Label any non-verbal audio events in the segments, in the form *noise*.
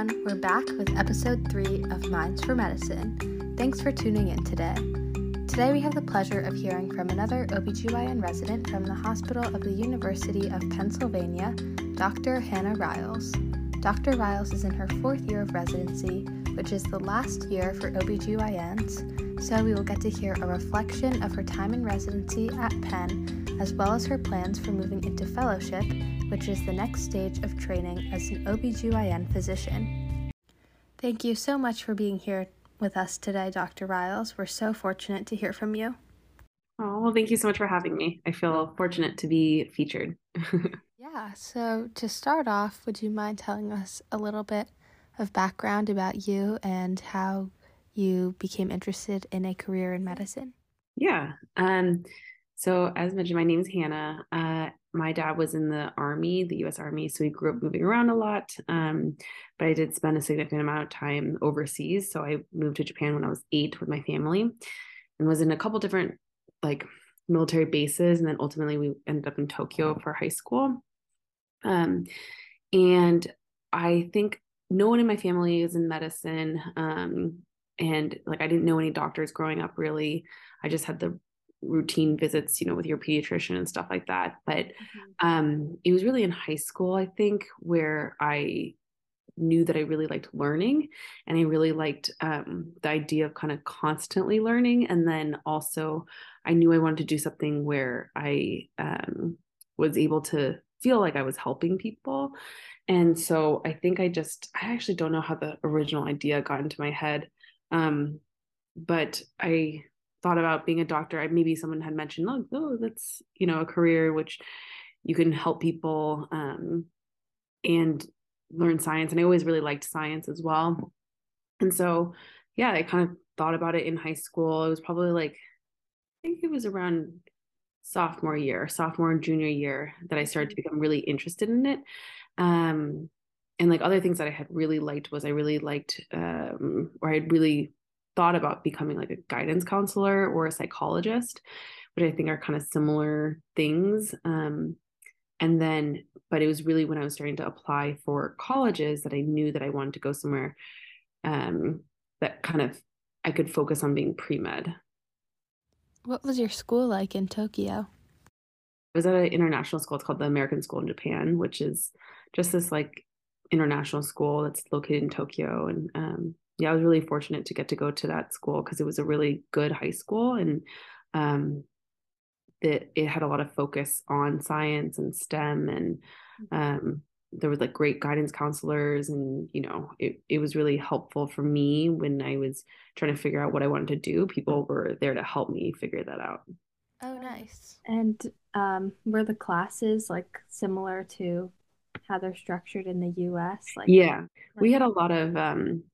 everyone. We're back with episode three of Minds for Medicine. Thanks for tuning in today. Today we have the pleasure of hearing from another OBGYN resident from the Hospital of the University of Pennsylvania, Dr. Hannah Ryles. Dr. Ryles is in her fourth year of residency, which is the last year for OBGYNs, so we will get to hear a reflection of her time in residency at Penn, as well as her plans for moving into fellowship which is the next stage of training as an OBGYN physician. Thank you so much for being here with us today, Dr. Ryles. We're so fortunate to hear from you. Oh, well, thank you so much for having me. I feel fortunate to be featured. *laughs* yeah, so to start off, would you mind telling us a little bit of background about you and how you became interested in a career in medicine? Yeah. Um, so, as mentioned, my name is Hannah. Uh, my dad was in the army, the US Army, so he grew up moving around a lot. Um, but I did spend a significant amount of time overseas. So I moved to Japan when I was eight with my family and was in a couple different like military bases. And then ultimately we ended up in Tokyo for high school. Um, and I think no one in my family is in medicine. Um, and like I didn't know any doctors growing up really. I just had the routine visits you know with your pediatrician and stuff like that. But mm-hmm. um it was really in high school i think where i knew that i really liked learning and i really liked um the idea of kind of constantly learning. And then also i knew i wanted to do something where i um was able to feel like i was helping people. And so i think i just i actually don't know how the original idea got into my head. Um but i thought about being a doctor, I maybe someone had mentioned, oh, oh that's you know a career which you can help people um, and learn science. And I always really liked science as well. And so, yeah, I kind of thought about it in high school. It was probably like, I think it was around sophomore year, sophomore and junior year that I started to become really interested in it. Um, and like other things that I had really liked was I really liked, um, or I really thought about becoming like a guidance counselor or a psychologist, which I think are kind of similar things. Um, and then, but it was really when I was starting to apply for colleges that I knew that I wanted to go somewhere um, that kind of I could focus on being pre med. What was your school like in Tokyo? I was at an international school. It's called the American School in Japan, which is just this like international school that's located in Tokyo. And um, yeah, I was really fortunate to get to go to that school because it was a really good high school and um, it, it had a lot of focus on science and STEM and mm-hmm. um, there was like great guidance counselors and you know it, it was really helpful for me when I was trying to figure out what I wanted to do. People were there to help me figure that out. Oh, nice. And um, were the classes like similar to how they're structured in the US? Like, yeah, we had a lot of um,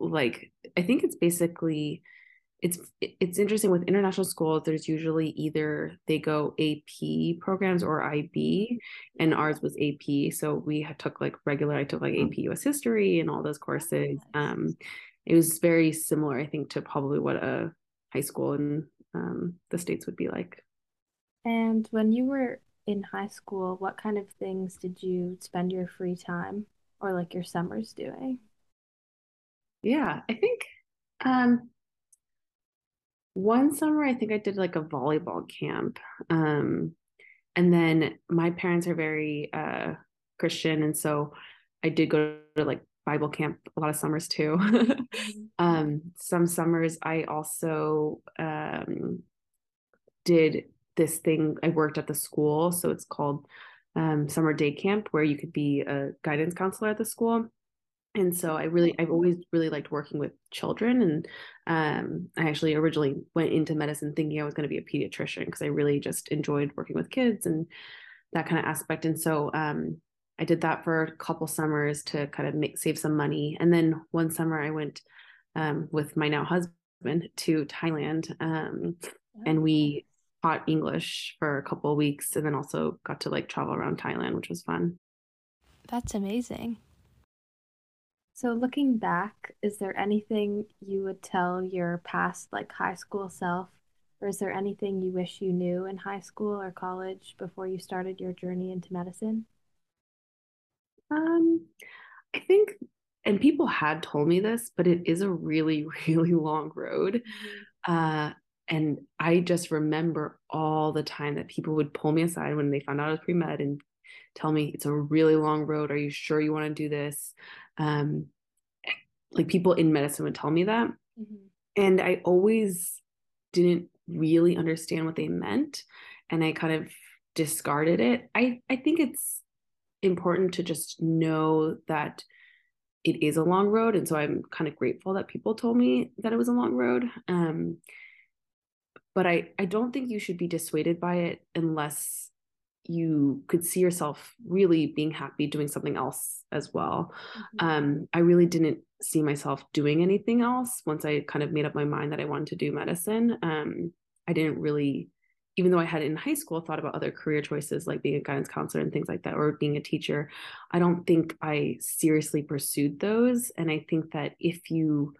like i think it's basically it's it's interesting with international schools there's usually either they go ap programs or ib and ours was ap so we had took like regular i took like ap us history and all those courses um it was very similar i think to probably what a high school in um, the states would be like. And when you were in high school what kind of things did you spend your free time or like your summers doing yeah, I think um one summer I think I did like a volleyball camp. Um and then my parents are very uh Christian and so I did go to like Bible camp a lot of summers too. *laughs* Mm-hmm. um some summers I also um did this thing I worked at the school so it's called um, summer day camp where you could be a guidance counselor at the school and so i really i've always really liked working with children and um, i actually originally went into medicine thinking i was going to be a pediatrician because i really just enjoyed working with kids and that kind of aspect. And so um, i did that for a couple summers to kind of make save some money. And then one summer i went um, with my now husband to thailand um, and we taught english for a couple of weeks and then also got to like travel around thailand which was fun. That's amazing so, looking back, is there anything you would tell your past, like high school self, or is there anything you wish you knew in high school or college before you started your journey into medicine? Um, I think and people had told me this, but it is a really, *laughs* really long road. Mm-hmm. Uh, and I just remember all the time that people would pull me aside when they found out I was pre med and tell me it's a really long road. Are you sure you want to do this? Um, like people in medicine would tell me that. Mm-hmm. And I always didn't really understand what they meant. And I kind of discarded it. I, I think it's important to just know that it is a long road. And so I'm kind of grateful that people told me that it was a long road. Um, but I, I don't think you should be dissuaded by it unless you could see yourself really being happy doing something else as well. Mm-hmm. Um, I really didn't see myself doing anything else once I kind of made up my mind that I wanted to do medicine. Um, I didn't really, even though I had in high school thought about other career choices like being a guidance counselor and things like that, or being a teacher, I don't think I seriously pursued those. And I think that if you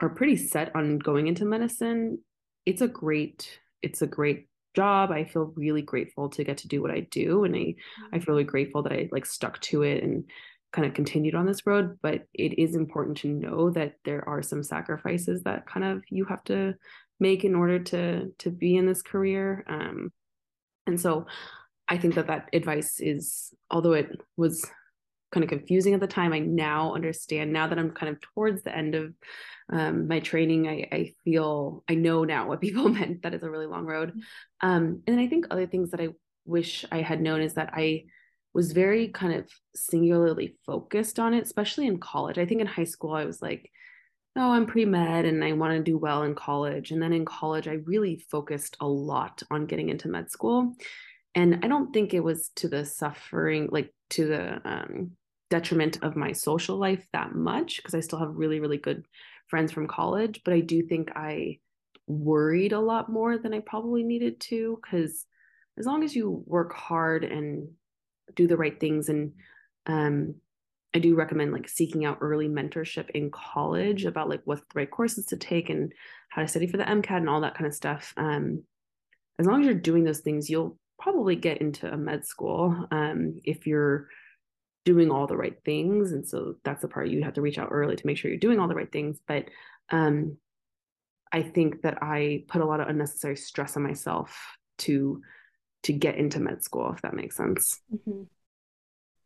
are pretty set on going into medicine, it's a great, it's a great job. I feel really grateful to get to do what I do. And I, I feel really grateful that I like stuck to it and kind of continued on this road. But it is important to know that there are some sacrifices that kind of you have to make in order to to be in this career. Um, and so I think that that advice is, although it was kind of confusing at the time, I now understand now that I'm kind of towards the end of um, my training, I, I, feel I know now what *laughs* people meant That is a really long road. Mm-hmm. Um, and I think other things that I wish I had known is that I was very kind of singularly focused on it, especially in college. I think in high school, I was like, oh, I'm pre med and I want to do well in college. And then in college, I really focused a lot on getting into med school. And I don't think it was to the suffering, like to the um, detriment of my social life that much, because I still have really, really good friends from college, but I do think I worried a lot more than I probably needed to because as long as you work hard and do the right things and um I do recommend like seeking out early mentorship in college about like what the right courses to take and how to study for the MCAT and all that kind of stuff. Um, as long as you're doing those things, you'll probably get into a med school um, if you're doing all the right things and so that's the part you have to reach out early to make sure you're doing all the right things but um i think that i put a lot of unnecessary stress on myself to to get into med school if that makes sense mm-hmm.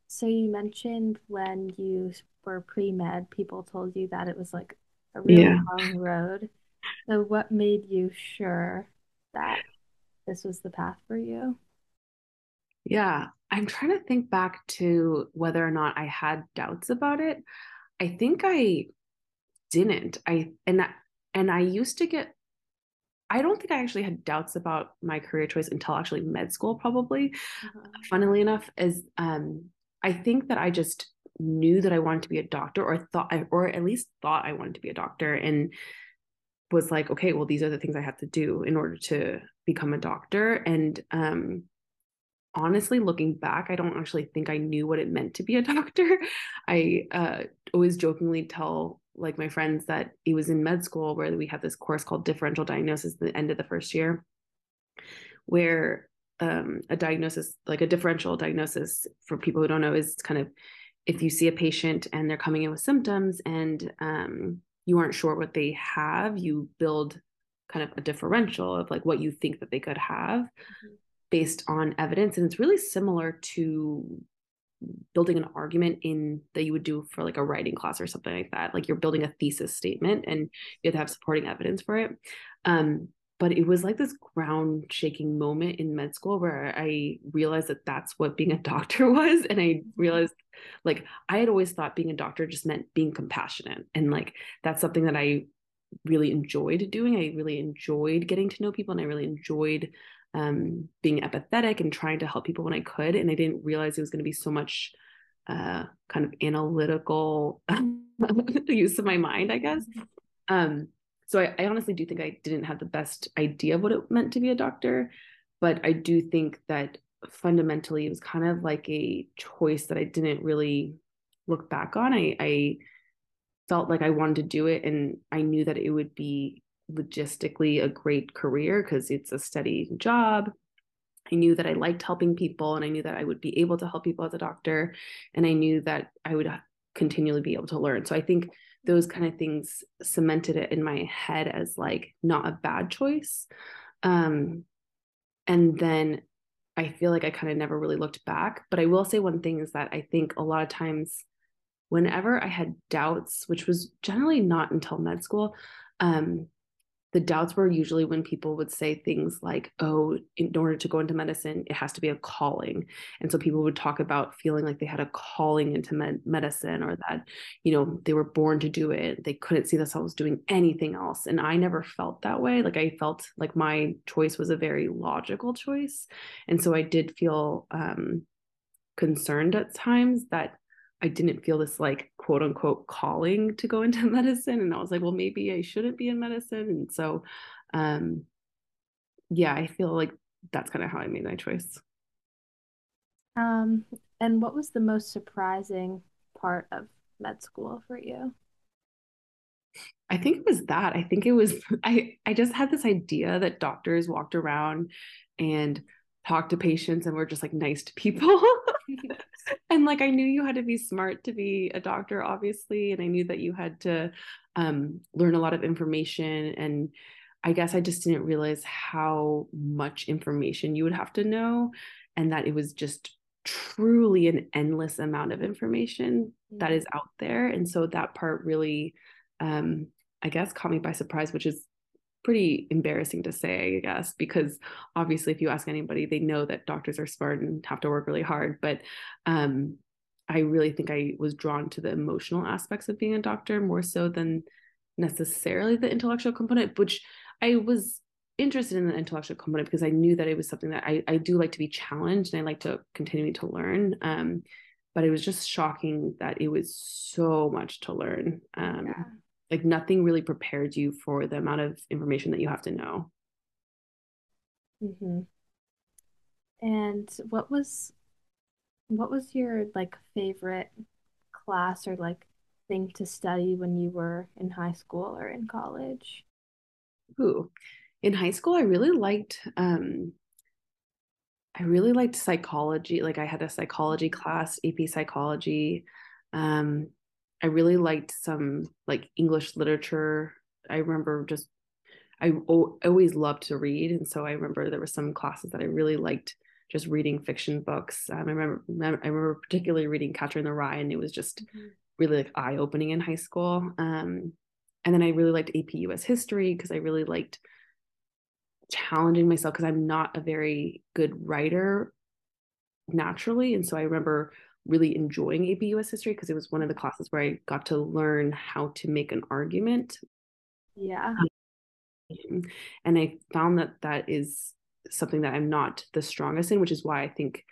so you mentioned when you were pre-med people told you that it was like a really yeah. long road so what made you sure that this was the path for you yeah, I'm trying to think back to whether or not I had doubts about it. I think I didn't. I and that and I used to get I don't think I actually had doubts about my career choice until actually med school probably. Uh-huh. Funnily enough is um I think that I just knew that I wanted to be a doctor or thought or at least thought I wanted to be a doctor and was like okay well these are the things I have to do in order to become a doctor and um honestly looking back i don't actually think i knew what it meant to be a *laughs* doctor. I uh, always jokingly tell like my friends that it was in med school where we had this course called differential diagnosis at the end of the first year where um, a diagnosis like a differential diagnosis for people who don't know is kind of if you see a patient and they're coming in with symptoms and um, you aren't sure what they have you build kind of a differential of like what you think that they could have. Mm-hmm based on evidence and it's really similar to building an argument in that you would do for like a writing class or something like that. Like you're building a thesis statement and you have to have supporting evidence for it. Um, but it was like this ground shaking moment in med school where i realized that that's what being a *laughs* doctor was and i realized like i had always thought being a doctor just meant being compassionate and like that's something that i really enjoyed doing. I really enjoyed getting to know people and i really enjoyed um, being empathetic and trying to help people when I could. And I didn't realize it was going to be so much uh, kind of analytical *laughs* use of my mind, I guess. Um, so I, I, honestly do think I didn't have the best idea of what it meant to be a doctor, but I do think that fundamentally it was kind of like a choice that I didn't really look back on. I, I felt like I wanted to do it, and I knew that it would be logistically a great career because it's a steady job. I knew that I liked helping people and I knew that I would be able to help people as a doctor. And I knew that I would continually be able to learn. So I think those kind of things cemented it in my head as like not a bad choice. Um, and then I feel like I kind of never really looked back. But I will say one thing is that I think a lot of times, whenever I had doubts, which was generally not until med school, um, the doubts were usually when people would say things like, oh, in order to go into medicine, it has to be a calling. And so people would talk about feeling like they had a calling into med- medicine or that, you know, they were born to do it. They couldn't see themselves doing anything else. And I never felt that way. Like I felt like my choice was a very logical choice. And so I did feel um, concerned at times that I didn't feel this like quote unquote calling to go *laughs* into medicine. And I was like, well, maybe I shouldn't be in medicine. And so, um, yeah, I feel like that's kind of how I made my choice. Um, and what was the most surprising part of med school for you? I think it was that. I think it was *laughs* I I just had this idea that doctors walked around and talked to patients and were just like nice to people. *laughs* *laughs* and like I knew you had to be smart to be a doctor, obviously, and I knew that you had to um, learn a lot of information. And I guess I just didn't realize how much information you would have to know, and that it was just truly an endless amount of information mm-hmm. that is out there. And so that part really, um, I guess, caught me by surprise, which is pretty embarrassing to say, I guess, because obviously, if you ask anybody, they know that doctors are smart and have to work really hard. But um, I really think I was drawn to the emotional aspects of being a doctor more so than necessarily the intellectual component, which I was interested in the intellectual component because I knew that it was something that I, I do like to be challenged and I like to continue to learn. Um, but it was just shocking that it was so much to learn. Um, yeah like nothing really prepared you for the amount of information that you have to know mm-hmm. and what was what was your like favorite class or like thing to study when you were in high school or in college Ooh. in high school i really liked um i really liked psychology like i had a psychology class ap psychology um I really liked some like English literature. I remember just I o- always loved to read, and so I remember there were some classes that I really liked just reading fiction books. Um, I remember I remember particularly reading Catcher in the Rye, and it was just mm-hmm. really like eye opening in high school. Um, and then I really liked AP US history because I really liked challenging myself because I'm not a very good writer naturally, and so I remember really enjoying AP US history because it was one of the classes where I got to learn how to make an argument. Yeah. Um, and I found that that is something that I'm not the strongest in, which is why I think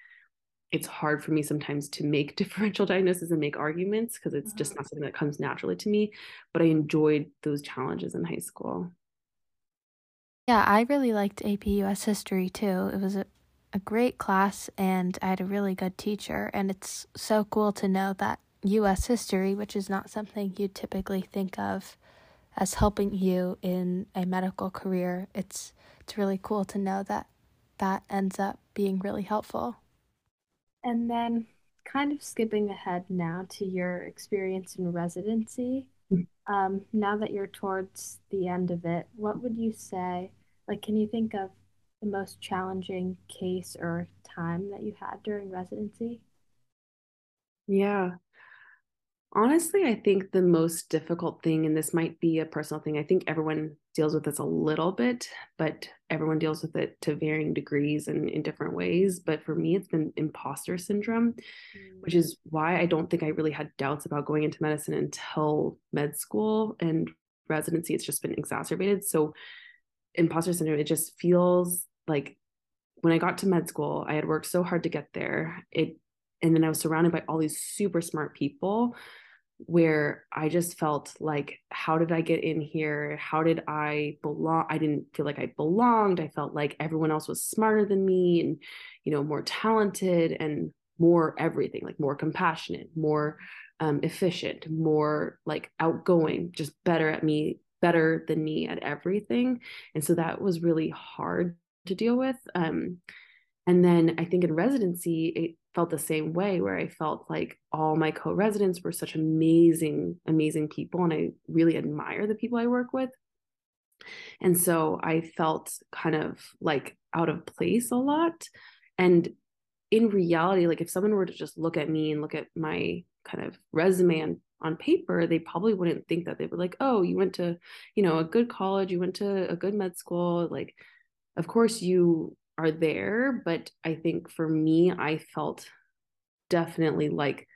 it's hard for me sometimes to make *laughs* differential diagnosis and make arguments because it's just uh-huh. not something that comes naturally to me. But I enjoyed those challenges in high school. Yeah, I really liked AP US history too. It was a a great class and I had a really good teacher. And it's so cool to know that U.S. history, which is not something you typically think of as helping you in a medical career, it's it's really cool to know that that ends up being really helpful. And then, kind of skipping ahead now to your experience in residency. Um, now that you're towards the end of it, what would you say? Like, can you think of the most challenging case or time that you had during residency? Yeah. Honestly, I think the most difficult thing, and this might be a personal thing, I think everyone deals with this a little bit, but everyone deals with it to varying degrees and in different ways. But for me, it's been imposter syndrome, mm. which is why I don't think I really had doubts about going into medicine until med school and residency. It's just been exacerbated. So, imposter syndrome, it just feels like when I got to med school, I had worked so hard to get there. It and then I was surrounded by all these super smart people where I just felt like, how did I get in here? How did I belong? I didn't feel like I belonged. I felt like everyone else was smarter than me and, you know, more talented and more everything, like more compassionate, more um, efficient, more like outgoing, just better at me, better than me at everything. And so that was really hard to deal with. Um, and then I think in residency, it felt the same way where I felt like all my co residents were such amazing, amazing people. And I really admire the people I work with. And so I felt kind of like out of place a lot. And in reality, like if someone were to just look at me and look at my kind of resume on, on paper, they probably wouldn't think that they were like, oh, you went to, you know, a good college, you went to a good med school. Like, of course you are there but i think for me i felt definitely like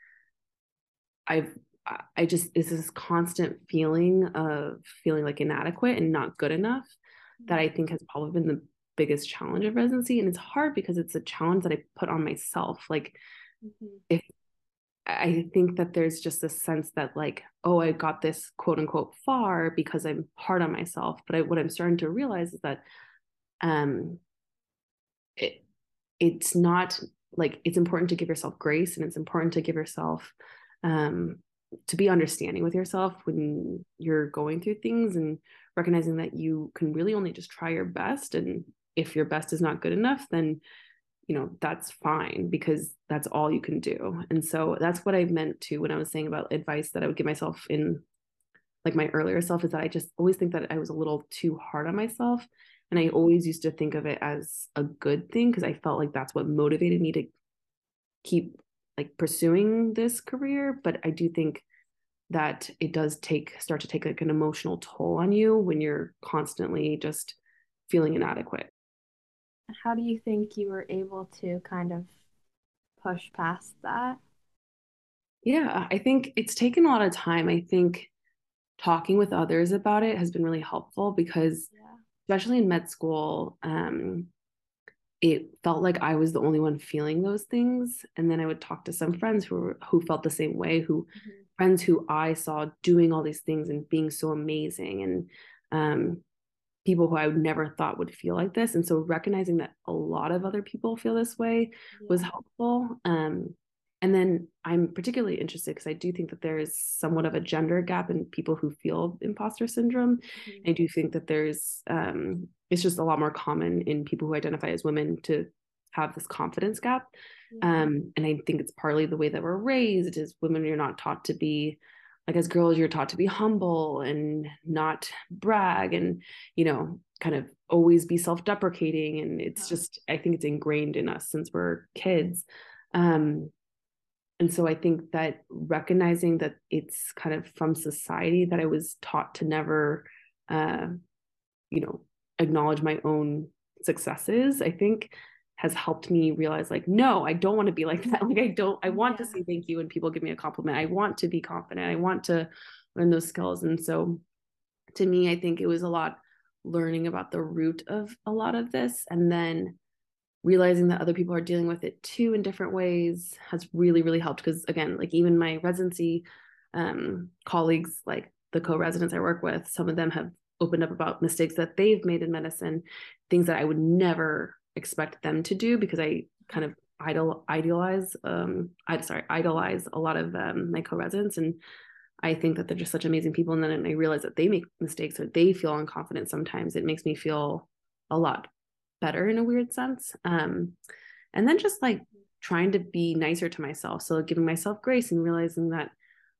i've i just is this constant feeling of feeling like inadequate and not good enough that i think has probably been the biggest challenge of residency and it's hard because it's a challenge that i put on myself like mm-hmm. if I think that there's just a sense that like, oh, I got this quote unquote far because I'm hard on myself. But I, what I'm starting to realize is that um, it, it's not like it's important to give yourself grace and it's important to give yourself um to be understanding with yourself when you're going through things and recognizing that you can really only just try your best and if your best is not good enough then you know that's fine because that's all you can do. And so that's what i meant to when i was saying about advice that i would give myself in like my earlier self is that i just always think that i was a little too hard on myself and I always used to think of it as a good thing because I felt like that's what motivated me to keep like pursuing this career. But I do think that it does take start to take like an emotional toll on you when you're constantly just feeling inadequate. How do you think you were able to kind of push past that? Yeah, I think it's taken a lot of time. I think talking with others about it has been really helpful because especially in med school, um, it felt like I was the only one feeling those things. And then I would talk to some friends who were, who felt the same way, who mm-hmm. friends who I saw doing all these things and being so amazing, and um, people who I would never thought would feel like this. And so recognizing that a lot of other people feel this way yeah. was helpful. Um, and then I'm particularly interested because I do think that there is somewhat of a gender gap in people who feel imposter syndrome. Mm-hmm. I do think that there's um, it's just a lot more common in people who identify as women to have this confidence gap. Um, and I think it's partly the way that we're raised as women, you're not taught to be like as girls, you're taught to be humble and not brag and, you know, kind of always be self-deprecating. And it's just, I think it's ingrained in us since we're kids. Um, and so i think that recognizing that it's kind of from society that i was taught to never uh, you know acknowledge my own successes i think has helped me realize like no i don't want to be like that. *laughs* Like i don't i want to say thank you when people give me a compliment. I want to be confident. I want to learn those skills. And so to me i think it was a lot learning about the root of a lot of this and then realizing that other people are dealing with it too in different ways has really really helped. Because again like even my residency um, colleagues like the co-residents i work with some of them have opened up about mistakes that they've made in medicine things that i would never expect them to do because i kind of idol idealize um i sorry idolize a lot of um, my co-residents. And i think that they're just such amazing people. And then i realize that they make mistakes or they feel unconfident sometimes. It makes me feel a lot better in a weird sense. Um, and then just like trying to be nicer to myself. So giving myself grace and realizing that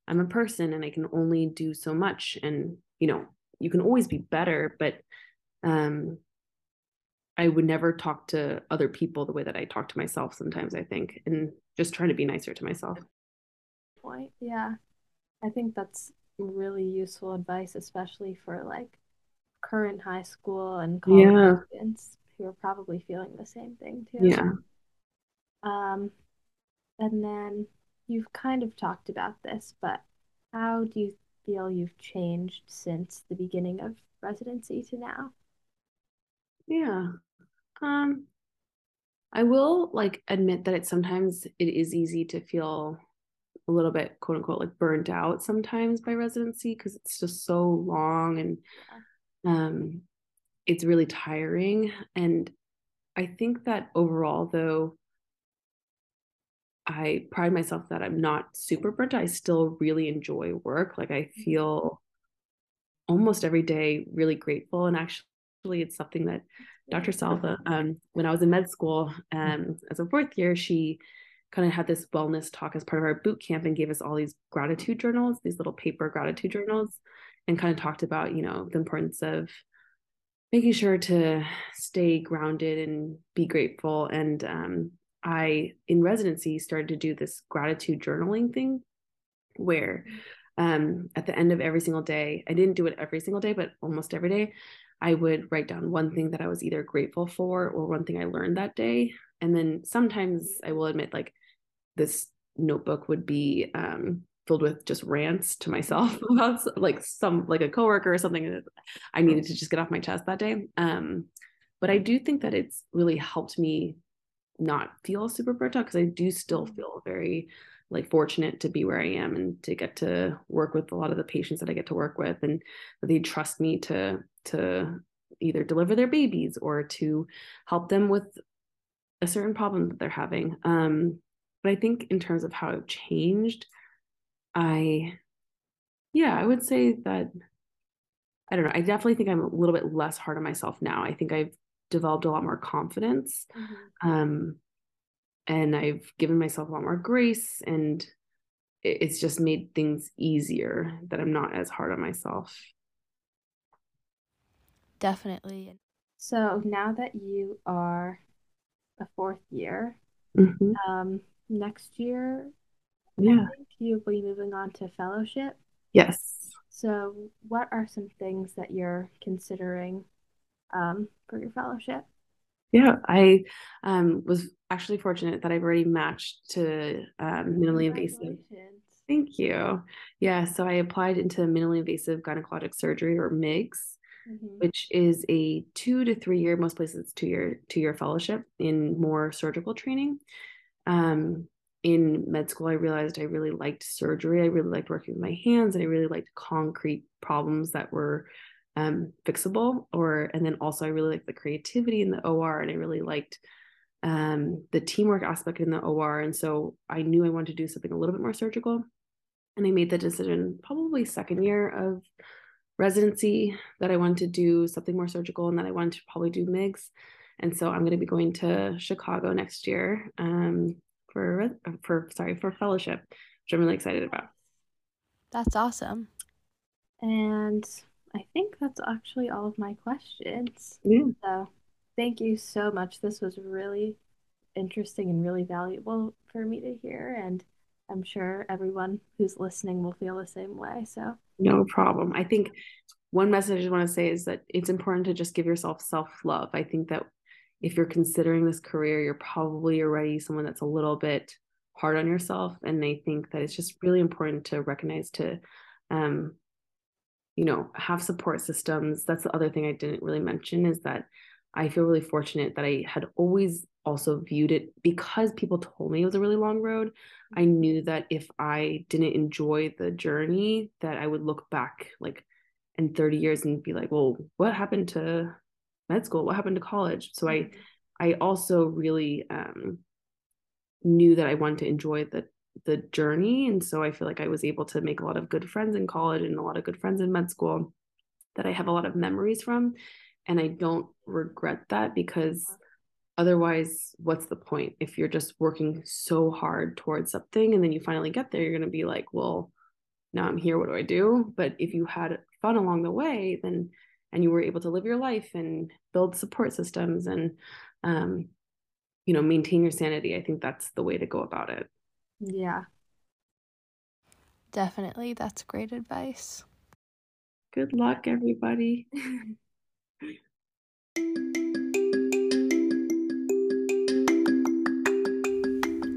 I'm a person and I can only do so much. And, you know, you can always be better, but um, I would never talk to other people the way that I talk to myself sometimes, I think, and just trying to be nicer to myself. Point. Yeah. I think that's really useful advice, especially for like current high school and college yeah. students who are probably feeling the same thing too. Yeah. Um, and then you've kind of talked about this, but how do you feel you've changed since the beginning of residency to now? Yeah. Um, I will like admit that it sometimes it is easy to feel a little bit quote unquote like burnt out sometimes by residency because it's just so long and yeah. um it's really tiring. And I think that overall, though, I pride myself that I'm not super burnt. I still really enjoy work. Like I mm-hmm. feel almost every day really grateful. And actually, it's something that Dr. Salva, *laughs* um, when I was in med school um, as a fourth year, she kind of had this wellness talk as part of our boot camp and gave us all these gratitude journals, these little paper gratitude journals, and kind of talked about, you know, the importance of making sure to stay grounded and be grateful. And um, I, in residency, started to do this gratitude journaling thing where um, at the end of every single day, I didn't do it every single day, but almost every day, I would write down one thing that I was either grateful for or one thing I learned that day. And then sometimes I will admit, like, this notebook would be um, filled with just rants to myself *laughs* about like some like a coworker or something that I needed to just get off my chest that day. Um, but I do think that it's really helped me not feel super burnt out because I do still mm-hmm. feel very like fortunate to be where I am and to get to work with a lot of the patients that I get to work with and that they trust me to to either deliver their babies or to help them with a certain problem that they're having. Um, but I think in terms of how I've changed, I yeah, I would say that I don't know. I definitely think I'm a little bit less hard on myself now. I think I've developed a lot more confidence. Mm-hmm. Um, and I've given myself a lot more grace and it's just made things easier that I'm not as hard on myself. Definitely. So now that you are a fourth year, mm-hmm. um, next year, yeah, you'll be moving on to fellowship. Yes. So, what are some things that you're considering um, for your fellowship? Yeah, I um, was actually fortunate that I've already matched to um, minimally invasive. Thank you. Yeah, so I applied into minimally invasive gynecologic surgery or MIGS, mm-hmm. which is a two to three year, most places two year two year fellowship in more surgical training. Um, in med school, I realized I really liked surgery. I really liked working with my hands, and I really liked concrete problems that were um, fixable or and then also i really liked the creativity in the or and i really liked um, the teamwork aspect in the or and so i knew i wanted to do something a little bit more surgical and i made the decision probably second year of residency that i wanted to do something more surgical and that i wanted to probably do migs and so i'm going to be going to chicago next year um, for for sorry for fellowship which i'm really excited about that's awesome and I think that's actually all of my questions. Yeah. So thank you so much. This was really interesting and really valuable for me to hear. And I'm sure everyone who's listening will feel the same way. So, no problem. I think one message I want to say is that it's important to just give yourself self love. I think that if you're considering this career, you're probably already someone that's a little bit hard on yourself. And I think that it's just really important to recognize to um, you know have support systems that's the other thing i didn't really mention is that i feel really fortunate that i had always also viewed it because people told me it was a really long road i knew that if i didn't enjoy the journey that i would look back like in 30 years and be like well what happened to med school what happened to college? So i i also really um knew that i wanted to enjoy the the journey. And so i feel like i was able to make a lot of good friends in college and a lot of good friends in med school that i have a lot of memories from. And i don't regret that because otherwise what's the point? If you're just working so hard towards something and then you finally get there you're going to be like well now i'm here. What do i do? But if you had fun along the way then and you were able to live your life and build support systems and um, you know maintain your sanity i think that's the way to go about it yeah. Definitely. That's great advice. Good luck, everybody. *laughs*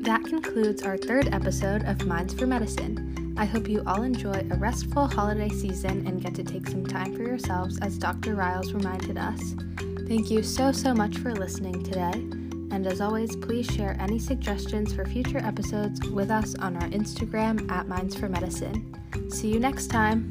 that concludes our third episode of Minds for Medicine. I hope you all enjoy a restful holiday season and get to take some time for yourselves, as Dr. Ryles reminded us. Thank you so, so much for listening today. And as always, please share any suggestions for future episodes with us on our Instagram at Minds for Medicine. See you next time.